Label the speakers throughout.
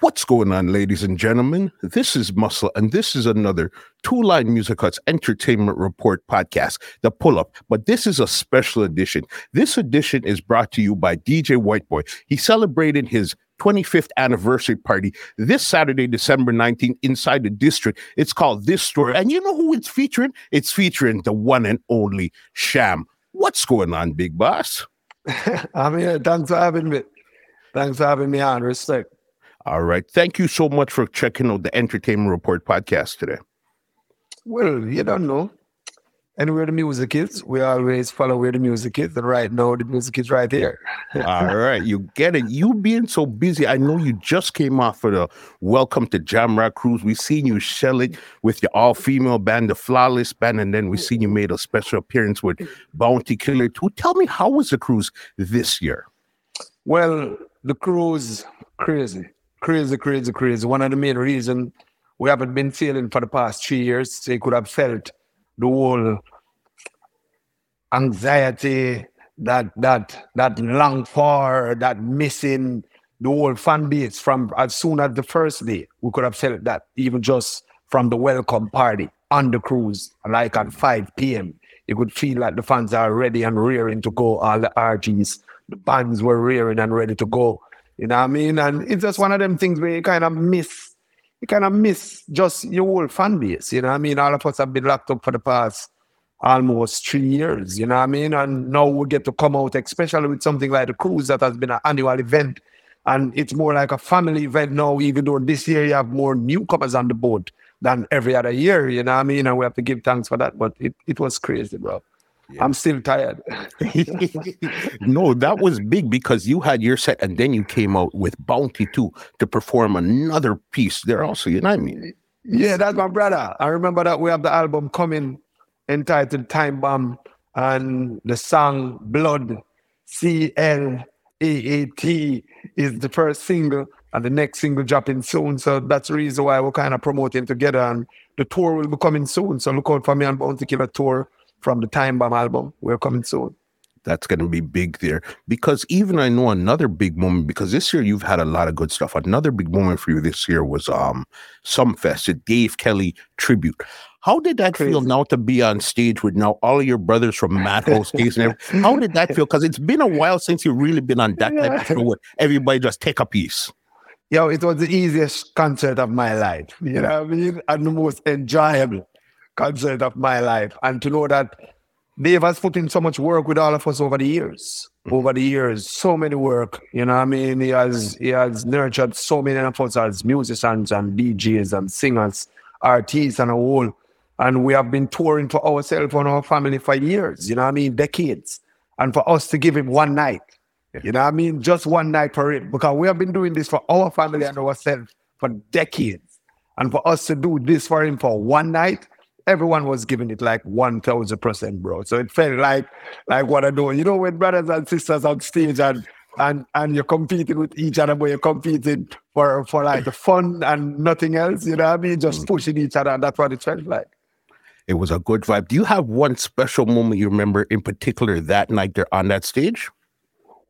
Speaker 1: What's going on, ladies and gentlemen? This is Muscle, and this is another Two Line Music Hut's Entertainment Report podcast, The Pull Up. But this is a special edition. This edition is brought to you by DJ Whiteboy. He celebrated his 25th anniversary party this Saturday, December 19th, inside the district. It's called This Story. And you know who it's featuring? It's featuring the one and only Cham. What's going on, big boss?
Speaker 2: I'm here. Thanks for having me. Thanks for having me on. Respect.
Speaker 1: All right. Thank you so much for checking out the Entertainment Report podcast today.
Speaker 2: Well, you don't know. Anywhere the music is, we always follow where the music is. And right now, the music is right here.
Speaker 1: All right. You get it. You being so busy, I know you just came off of the Welcome to Jamrock Cruise. we seen you shell it with your all female band, the Flawless Band, and then we seen you made a special appearance with Bounty Killer 2. Tell me, how was the cruise this year?
Speaker 2: Well, the cruise, crazy crazy, crazy, crazy. One of the main reasons we haven't been feeling for the past three years, so you could have felt the whole anxiety, that that that long for, that missing the whole fan base from as soon as the first day. We could have felt that even just from the welcome party on the cruise, like at 5 p.m. You could feel like the fans are ready and rearing to go. All the RGs, the bands were rearing and ready to go. You know what I mean? And it's just one of them things where you kind of miss, you kind of miss just your whole fan base. You know what I mean? All of us have been locked up for the past almost three years. You know what I mean? And now we get to come out, especially with something like the cruise that has been an annual event. And it's more like a family event now, even though this year you have more newcomers on the boat than every other year. You know what I mean? And we have to give thanks for that. But it, it was crazy, bro. Yeah. I'm still tired.
Speaker 1: no, that was big because you had your set and then you came out with Bounty 2 to perform another piece there also. You know what I mean?
Speaker 2: Yeah, that's my brother. I remember that we have the album coming entitled Time Bomb and the song Blood C L A A T is the first single and the next single dropping soon. So that's the reason why we're kind of promoting together and the tour will be coming soon. So look out for me on Bounty Killer Tour from the Time Bomb album. We're coming soon.
Speaker 1: That's going to be big there because even I know another big moment because this year you've had a lot of good stuff. Another big moment for you this year was um Sumfest, a Dave Kelly tribute. How did that Crazy. feel now to be on stage with now all of your brothers from Madhouse Days and everything? How did that feel? Because it's been a while since you've really been on that type of show where everybody just take a piece.
Speaker 2: Yo, it was the easiest concert of my life. You know what I mean? And the most enjoyable concert of my life. And to know that Dave has put in so much work with all of us over the years. Mm-hmm. Over the years, so many work. You know I mean? He has he has nurtured so many of us as musicians and DJs and singers, artists and a whole. And we have been touring for ourselves and our family for years, you know I mean? Decades. And for us to give him one night, you know I mean? Just one night for it. Because we have been doing this for our family and ourselves for decades. And for us to do this for him for one night, everyone was giving it like 1000%, bro. So it felt like like what I do. You know, when brothers and sisters on stage and and and you're competing with each other, but you're competing for for like the fun and nothing else, you know what I mean? Just mm. pushing each other, and that's what it felt like.
Speaker 1: It was a good vibe. Do you have one special moment you remember in particular that night there on that stage?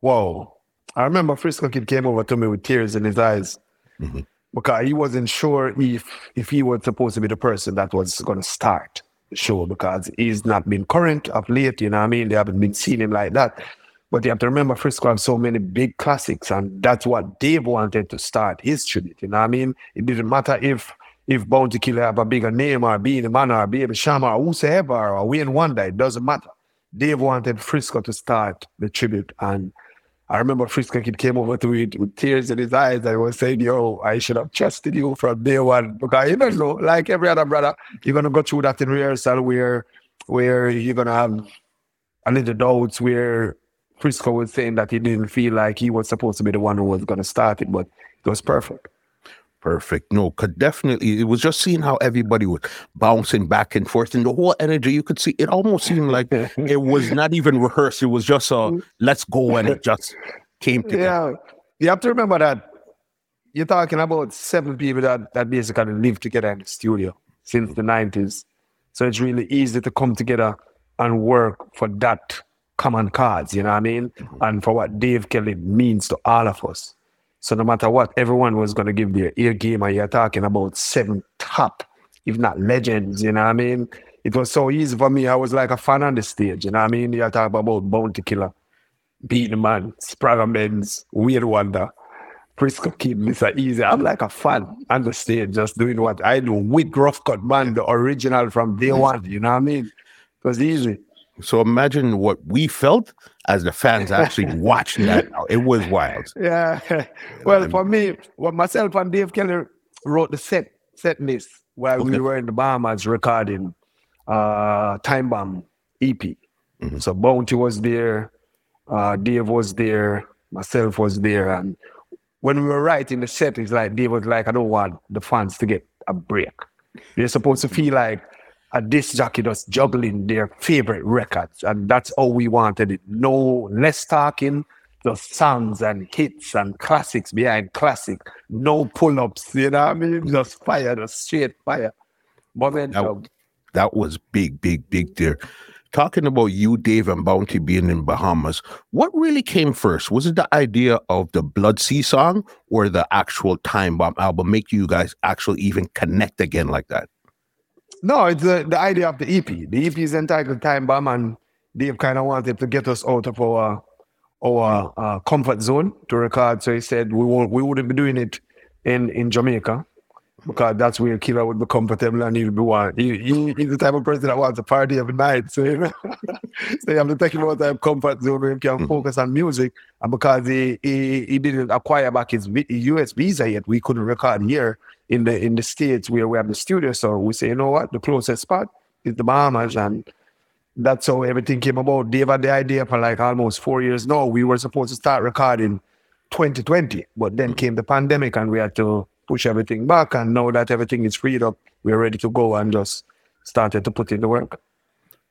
Speaker 2: Whoa. I remember Frisco Kid came over to me with tears in his eyes. Mm-hmm because he wasn't sure if if he was supposed to be the person that was going to start the show because he's not been current of late. You know what I mean? They haven't been seeing him like that. But you have to remember, Frisco has so many big classics, and that's what Dave wanted to start his tribute. You know what I mean? It didn't matter if if Bounty Killer have a bigger name or being a man or Baby Cham or whosoever or Wayne Wonder, it doesn't matter. Dave wanted Frisco to start the tribute, and I remember Frisco Kid came over to me with tears in his eyes and was saying, Yo, I should have trusted you from day one. Because you know, like every other brother, you're gonna go through that in rehearsal where where you're gonna have a little doubts where Frisco was saying that he didn't feel like he was supposed to be the one who was gonna start it, but it was perfect.
Speaker 1: Perfect. No, could definitely. It was just seeing how everybody was bouncing back and forth, and the whole energy. You could see it almost seemed like it was not even rehearsed. It was just a let's go, and it just came together.
Speaker 2: Yeah, you have to remember that you're talking about seven people that that basically live together in the studio since the '90s. So it's really easy to come together and work for that common cause. You know what I mean? Mm-hmm. And for what Dave Kelly means to all of us So no matter what, everyone was going to give their ear game. And you're talking about seven top, if not legends, you know what I mean? It was so easy for me. I was like a fan on the stage, you know what I mean? You're talking about Bounty Killer, Beenie Man, Spragga Benz, Wayne Wonder, Frisco Kid, Mr. Easy. I'm like a fan on the stage, just doing what I do with Gruff Cut Man, the original from day one, you know what I mean? It was easy.
Speaker 1: So imagine what we felt as the fans actually watching that. It was wild.
Speaker 2: Yeah. Well, for me, well, myself and Dave Kelly wrote the set set list while okay. we were in the Bahamas recording uh, Time Bomb EP. Mm-hmm. So Bounty was there, uh, Dave was there, myself was there, and when we were writing the set, it's like Dave was like, I don't want the fans to get a break. They're supposed to feel like a disc jockey just juggling their favorite records. And that's all we wanted it. No less talking, just songs and hits and classics behind classic. No pull-ups, you know what I mean? Just fire, just straight fire. Momentum.
Speaker 1: That, um, that was big, big, big there. Talking about you, Dave, and Bounty being in Bahamas, what really came first? Was it the idea of the Blood Sea song or the actual Time Bomb album make you guys actually even connect again like that?
Speaker 2: No, it's the, the idea of the EP. The EP is entitled Time Bomb, and Dave kind of wanted to get us out of our our uh, comfort zone to record. So he said we won't, we wouldn't be doing it in in Jamaica because that's where Killer would be comfortable and he'll be one. He, he, he's the type of person that wants a party every night. So, you know? so you have to take him out of comfort zone where he can mm-hmm. focus on music. And because he, he, he didn't acquire back his US visa yet, we couldn't record here in the in the States where we have the studio. So we say, you know what, the closest spot is the Bahamas. And that's how everything came about. Dave had the idea for like almost four years now. We were supposed to start recording 2020, but then came the pandemic and we had to push everything back. And now that everything is freed up, we're ready to go and just started to put in the work.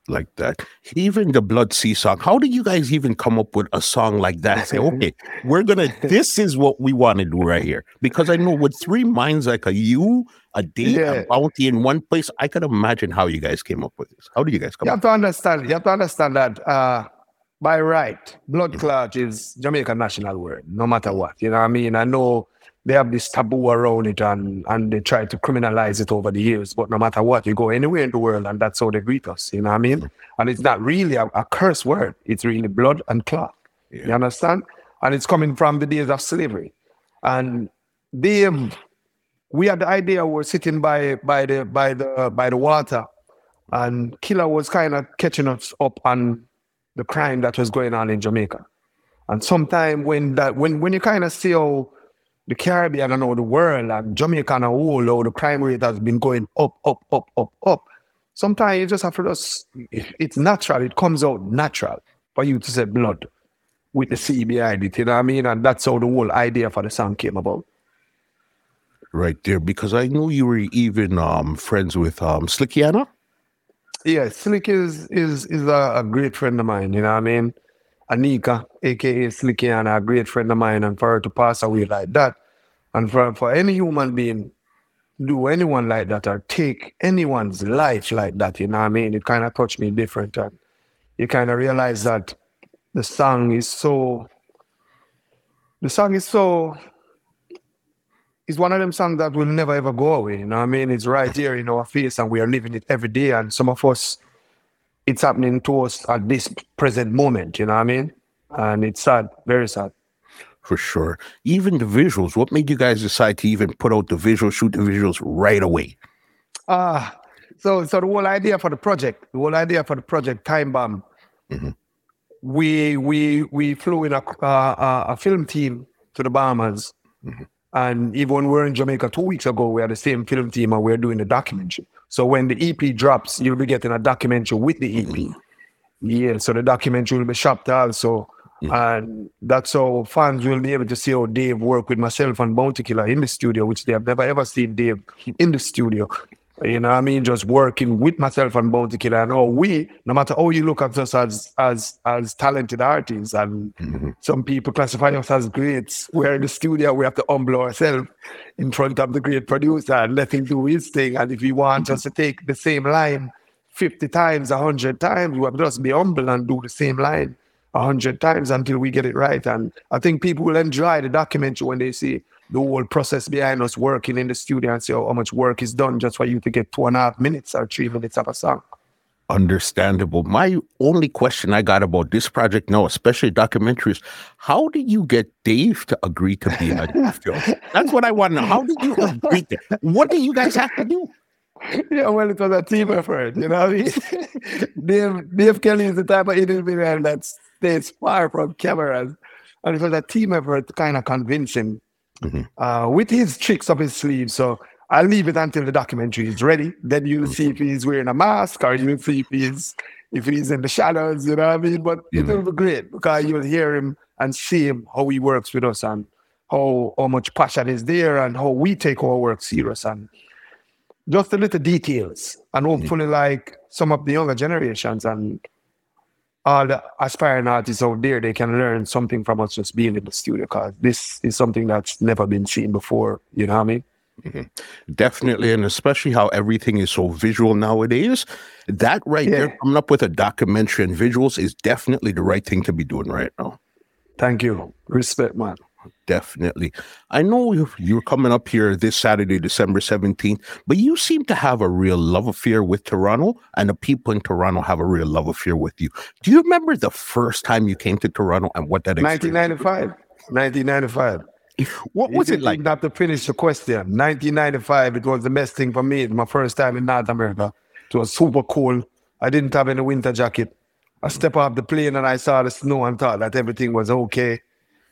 Speaker 1: Like that. Even the Blood Sea song. How did you guys even come up with a song like that? Say, okay, we're gonna this is what we want to do right here. Because I know with three minds like a you, a date, yeah. a bounty in one place, I can imagine how you guys came up with this. How do you guys come up?
Speaker 2: you have to understand, you have to understand that uh by right, blood mm-hmm. clot is Jamaican national word, no matter what. You know what I mean? I know they have this taboo around it and, and they try to criminalize it over the years. But no matter what, you go anywhere in the world and that's how they greet us. You know what I mean? And it's not really a, a curse word. It's really blood and cloth. Yeah. You understand? And it's coming from the days of slavery. And they, um, we had the idea we we're sitting by by the by the by the water, and Killer was kind of catching us up on the crime that was going on in Jamaica. And sometime when that when when you kind of see how the Caribbean and all the world and Jamaica and all, all the crime rate has been going up, up, up, up, up. Sometimes you just have to just, it's natural. It comes out natural for you to say blood with the C behind it. You know what I mean? And that's how the whole idea for the song came about.
Speaker 1: Right there, because I know you were even um, friends with um, Slickiana.
Speaker 2: Yeah, Slick is is is a, a great friend of mine. You know what I mean? Anika, aka Slicky, and a great friend of mine, and for her to pass away like that, and for, for any human being do anyone like that or take anyone's life like that, you know what I mean? It kind of touched me different. And you kind of realize that the song is so, the song is so, it's one of them songs that will never ever go away. You know what I mean? It's right here in our face and we are living it every day. And some of us it's happening to us at this present moment, you know what I mean? And it's sad, very sad.
Speaker 1: For sure. Even the visuals, what made you guys decide to even put out the visuals, shoot the visuals right away?
Speaker 2: Ah, uh, so so the whole idea for the project, the whole idea for the project Time Bomb, mm-hmm. we we we flew in a uh, a film team to the Bahamas, mm-hmm. and even when we were in Jamaica two weeks ago, we had the same film team and we are doing the documentary. So when the EP drops, you'll be getting a documentary with the EP. Mm-hmm. Yeah, so the documentary will be shopped also. Mm-hmm. And that's how fans will be able to see how Dave work with myself and Bounty Killer in the studio, which they have never ever seen Dave in the studio. You know what I mean? Just working with myself and Bounty Killer. And all we, no matter how you look at us as as as talented artists, and mm-hmm. some people classify us as greats, we're in the studio, we have to humble ourselves in front of the great producer and let him do his thing. And if he wants us to take the same line 50 times, 100 times, we have to just be humble and do the same line a hundred times until we get it right. And I think people will enjoy the documentary when they see the whole process behind us working in the studio and see how, how much work is done just for you to get two and a half minutes or three minutes of a song.
Speaker 1: Understandable. My only question I got about this project now, especially documentaries, how did you get Dave to agree to be in a film? That's what I want to know. How did you agree to? What do you guys have to do?
Speaker 2: Yeah, well, it was a team effort, you know. Dave, Dave Kelly is the type of individual that stays far from cameras, and it was a team effort to kind of convince him mm-hmm. uh, with his tricks up his sleeve. So I'll leave it until the documentary is ready. Then you'll see if he's wearing a mask or you'll see if he's if he's in the shadows, you know what I mean? But mm-hmm. it'll be great because you'll hear him and see him how he works with us and how how much passion is there and how we take our work serious and just the little details and hopefully mm-hmm. like some of the younger generations and all the aspiring artists out there, they can learn something from us just being in the studio because this is something that's never been seen before. You know what I mean?
Speaker 1: Mm-hmm. Definitely, and especially how everything is so visual nowadays. That right yeah. there, coming up with a documentary and visuals is definitely the right thing to be doing right now.
Speaker 2: Thank you. Respect, man.
Speaker 1: Definitely. I know you're coming up here this Saturday, December 17th, but you seem to have a real love affair with Toronto, and the people in Toronto have a real love affair with you. Do you remember the first time you came to Toronto and what that
Speaker 2: 1995. 1995.
Speaker 1: What was it like?
Speaker 2: Not to finish the question. 1995, it was the best thing for me. It was my first time in North America. It was super cold. I didn't have any winter jacket. I stepped off the plane and I saw the snow and thought that everything was okay.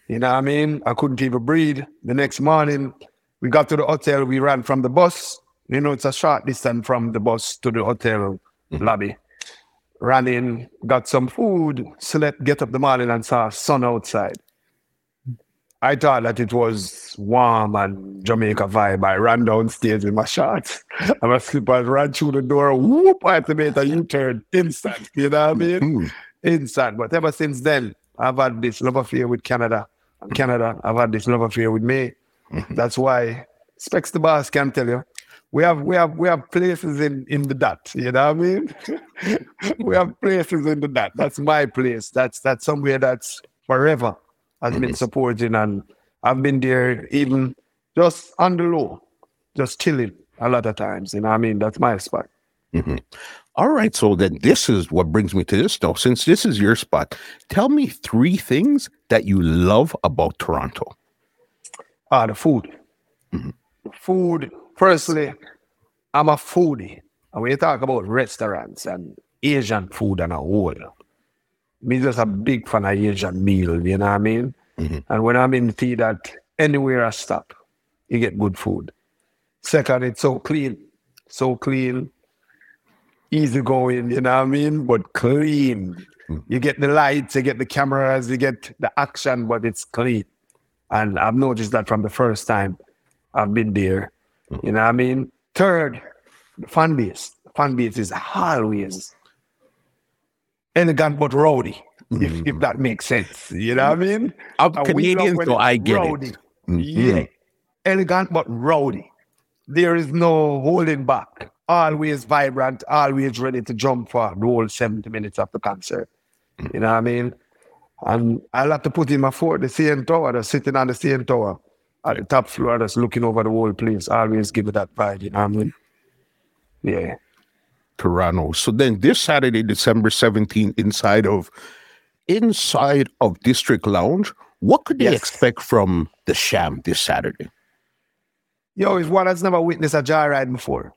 Speaker 2: You know what I mean? I couldn't even breathe. The next morning, we got to the hotel. We ran from the bus. You know, it's a short distance from the bus to the hotel mm-hmm. lobby. Ran in, got some food, slept, get up the morning and saw sun outside. I thought that it was warm and Jamaica vibe. I ran downstairs in my shorts. I was slippers, ran through the door, whoop, I had to make a U-turn instant. You know what I mean? Mm. Instant. But ever since then, I've had this love affair with Canada. Canada, I've had this love affair with me. Mm-hmm. That's why Specs the boss can tell you. We have we have we have places in in the dot. You know what I mean? we have places in the dot. That's my place. That's that's somewhere that's forever has been supporting, and I've been there even just on the low, just chilling a lot of times. You know, I mean, that's my spot.
Speaker 1: Mm-hmm. All right, so then this is what brings me to this though. Since this is your spot, tell me three things that you love about Toronto.
Speaker 2: Ah, uh, the food. Mm-hmm. Food. Firstly, I'm a foodie. And when you talk about restaurants and Asian food and a whole, me just a big fan of Asian meal, you know what I mean? Mm-hmm. And when I'm in the theater, anywhere I stop, you get good food. Second, it's so clean, so clean, easy going, you know what I mean? But clean. Mm-hmm. You get the lights, you get the cameras, you get the action, but it's clean. And I've noticed that from the first time I've been there. Mm-hmm. You know what I mean? Third, the fan base. The fan base is always elegant but rowdy, mm-hmm. if, if that makes sense. You know what I mean?
Speaker 1: I'm and Canadian, so I get rowdy. it.
Speaker 2: Mm-hmm. Yeah. Elegant but rowdy. There is no holding back. Always vibrant, always ready to jump for the whole 70 minutes of the concert. You know what I mean? And I'll have to put in my foot, the CN Tower, that's sitting on the CN Tower at the top floor, that's looking over the whole place. Always give it that vibe, you know what I mean? Yeah.
Speaker 1: Toronto. So then this Saturday, December 17th, inside of inside of District Lounge, what could they yes. expect from the Cham this Saturday?
Speaker 2: Yo, if one has never witnessed a joyride before,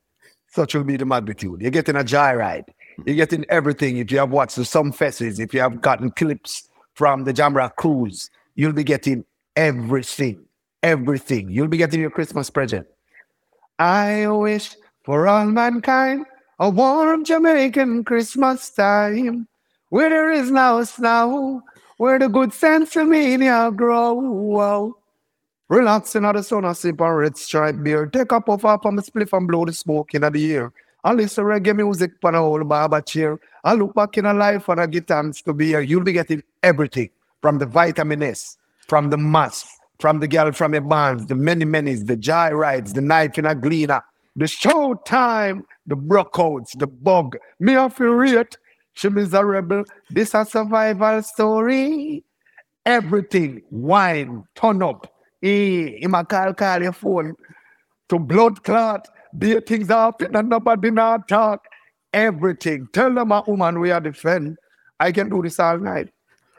Speaker 2: such will be the magnitude. You're getting a joyride. You're getting everything. If you have watched some festivals, if you have gotten clips from the Jamrock cruise, you'll be getting everything. Everything. You'll be getting your Christmas present. I wish for all mankind a warm Jamaican Christmas time, where there is no snow, where the good sense of media grow. Relaxing at the sun, I sip a red stripe beer. Take a puff up on the spliff and blow the smoke in the air. I listen to reggae music on a whole barber chair. I look back in a life and I get thanks to be here. You'll be getting everything from the vitamin S, from the mask, from the girl from the bands, the many many's, the joy rides, the knife in a gleaner, the show time, the brockouts, the bug. Me to rate She miserable. This a survival story. Everything, wine, turn up. He, he call, call your phone to blood clot. Their things happen and nobody not talk. Everything. Tell them a woman we are defend. I can do this all night.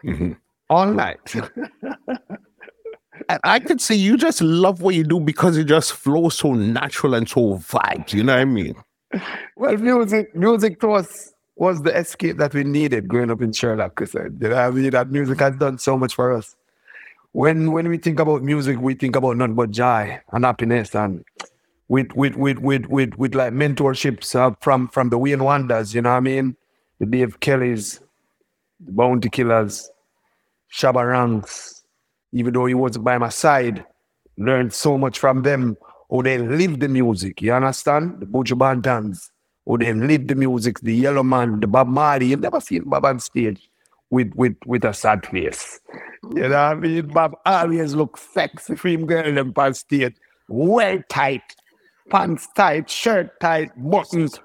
Speaker 2: Mm-hmm. All night.
Speaker 1: and I could see you just love what you do because it just flows so natural and so vibes. You know what I mean?
Speaker 2: Well, music, music to us was the escape that we needed growing up in Sherlock. You know, I mean, that music has done so much for us. When when we think about music, we think about nothing but joy and happiness, and with with with with with, with like mentorships uh, from from the Wayne Wonders. You know what I mean? The Dave Kellys, the Bounty Killers, Shabba Ranks. Even though he wasn't by my side, learned so much from them. Or they live the music. You understand? The Buju Bantons who they live the music, the Yellowman, the Bob Marley. You've never seen Bob on stage with with with a sad face. You know what I mean? Bob always look sexy for him girl them on stage. Well tight, pants tight, shirt tight, buttons,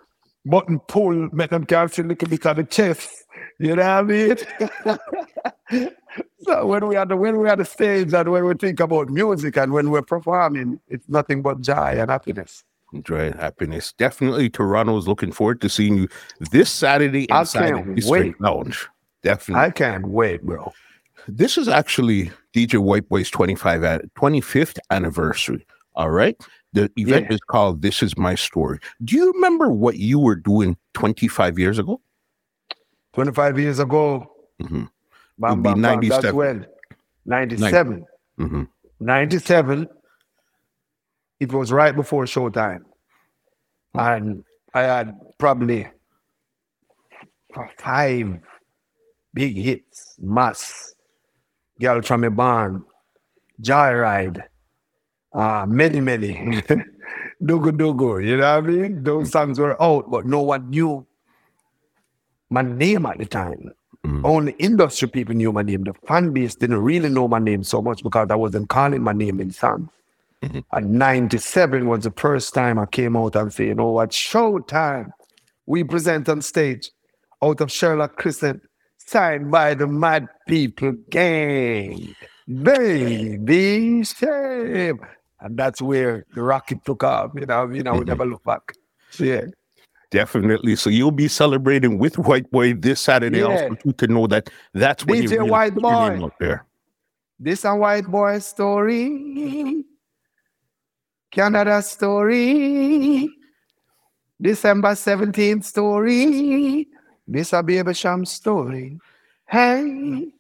Speaker 2: button pull, make them can see a little bit of the chest. You know what I mean? so when we are the when we are the stage and when we think about music and when we're performing, it's nothing but joy and happiness
Speaker 1: joy and happiness. Definitely, Toronto's looking forward to seeing you this Saturday inside the District Lounge. Definitely,
Speaker 2: I can't wait, bro.
Speaker 1: This is actually DJ White Boy's 25 25th anniversary. All right. The event yeah. is called This Is My Story. Do you remember what you were doing 25 years ago?
Speaker 2: 25 years ago. Mm-hmm. Bam, bam, 97. Bam. That's when 97. Mm-hmm. 97 it was right before showtime. And I had probably five big hits, Mass, Girl from a Barn, Joyride, uh, many, many. Dugu Dugu, you know what I mean? Those songs were out, but no one knew my name at the time. Mm. Only industry people knew my name. The fan base didn't really know my name so much because I wasn't calling my name in songs. Mm-hmm. And 97 was the first time I came out and said, you know what, showtime. We present on stage out of Sherlock Crescent, signed by the Mad People Gang. Baby shame. And that's where the rocket took off. You know, you know, we never look back. So, yeah.
Speaker 1: Definitely. So you'll be celebrating with White Boy this Saturday yeah. also too, to know that that's what
Speaker 2: DJ
Speaker 1: you really
Speaker 2: White Boy. Out there. This a White Boy story. Canada story. December 17th story. This a baby Cham story. Hey.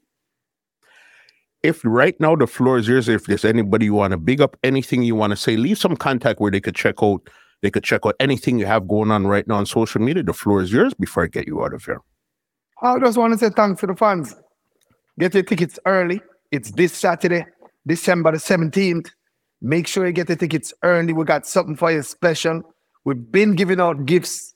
Speaker 1: If right now the floor is yours, if there's anybody you want to big up, anything you want to say, leave some contact where they could check out. They could check out anything you have going on right now on social media. The floor is yours before I get you out of here.
Speaker 2: I just want to say thanks to the fans. Get your tickets early. It's this Saturday, December the 17th. Make sure you get the tickets early. We got something for you special. We've been giving out gifts,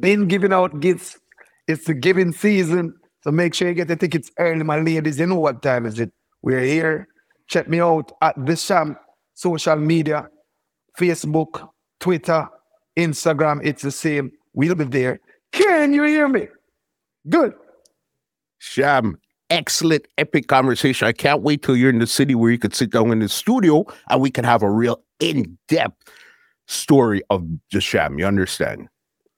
Speaker 2: been giving out gifts. It's the giving season. So make sure you get the tickets early, my ladies. You know what time is it? We're here. Check me out at the Cham social media, Facebook, Twitter, Instagram. It's the same. We'll be there. Can you hear me? Good.
Speaker 1: Cham, excellent, epic conversation. I can't wait till you're in the city where you could sit down in the studio and we can have a real in depth story of the Cham. You understand?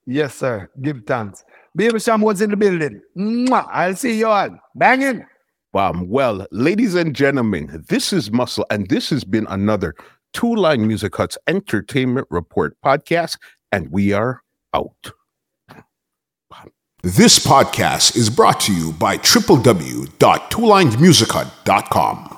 Speaker 2: Yes, sir. Give thanks. Baby Cham was in the building. Mwah. I'll see you all. Banging.
Speaker 1: Well, ladies and gentlemen, this is Muscle, and this has been another Two Line Music Hut's Entertainment Report podcast, and we are out.
Speaker 3: This podcast is brought to you by www.twolinedmusichut.com.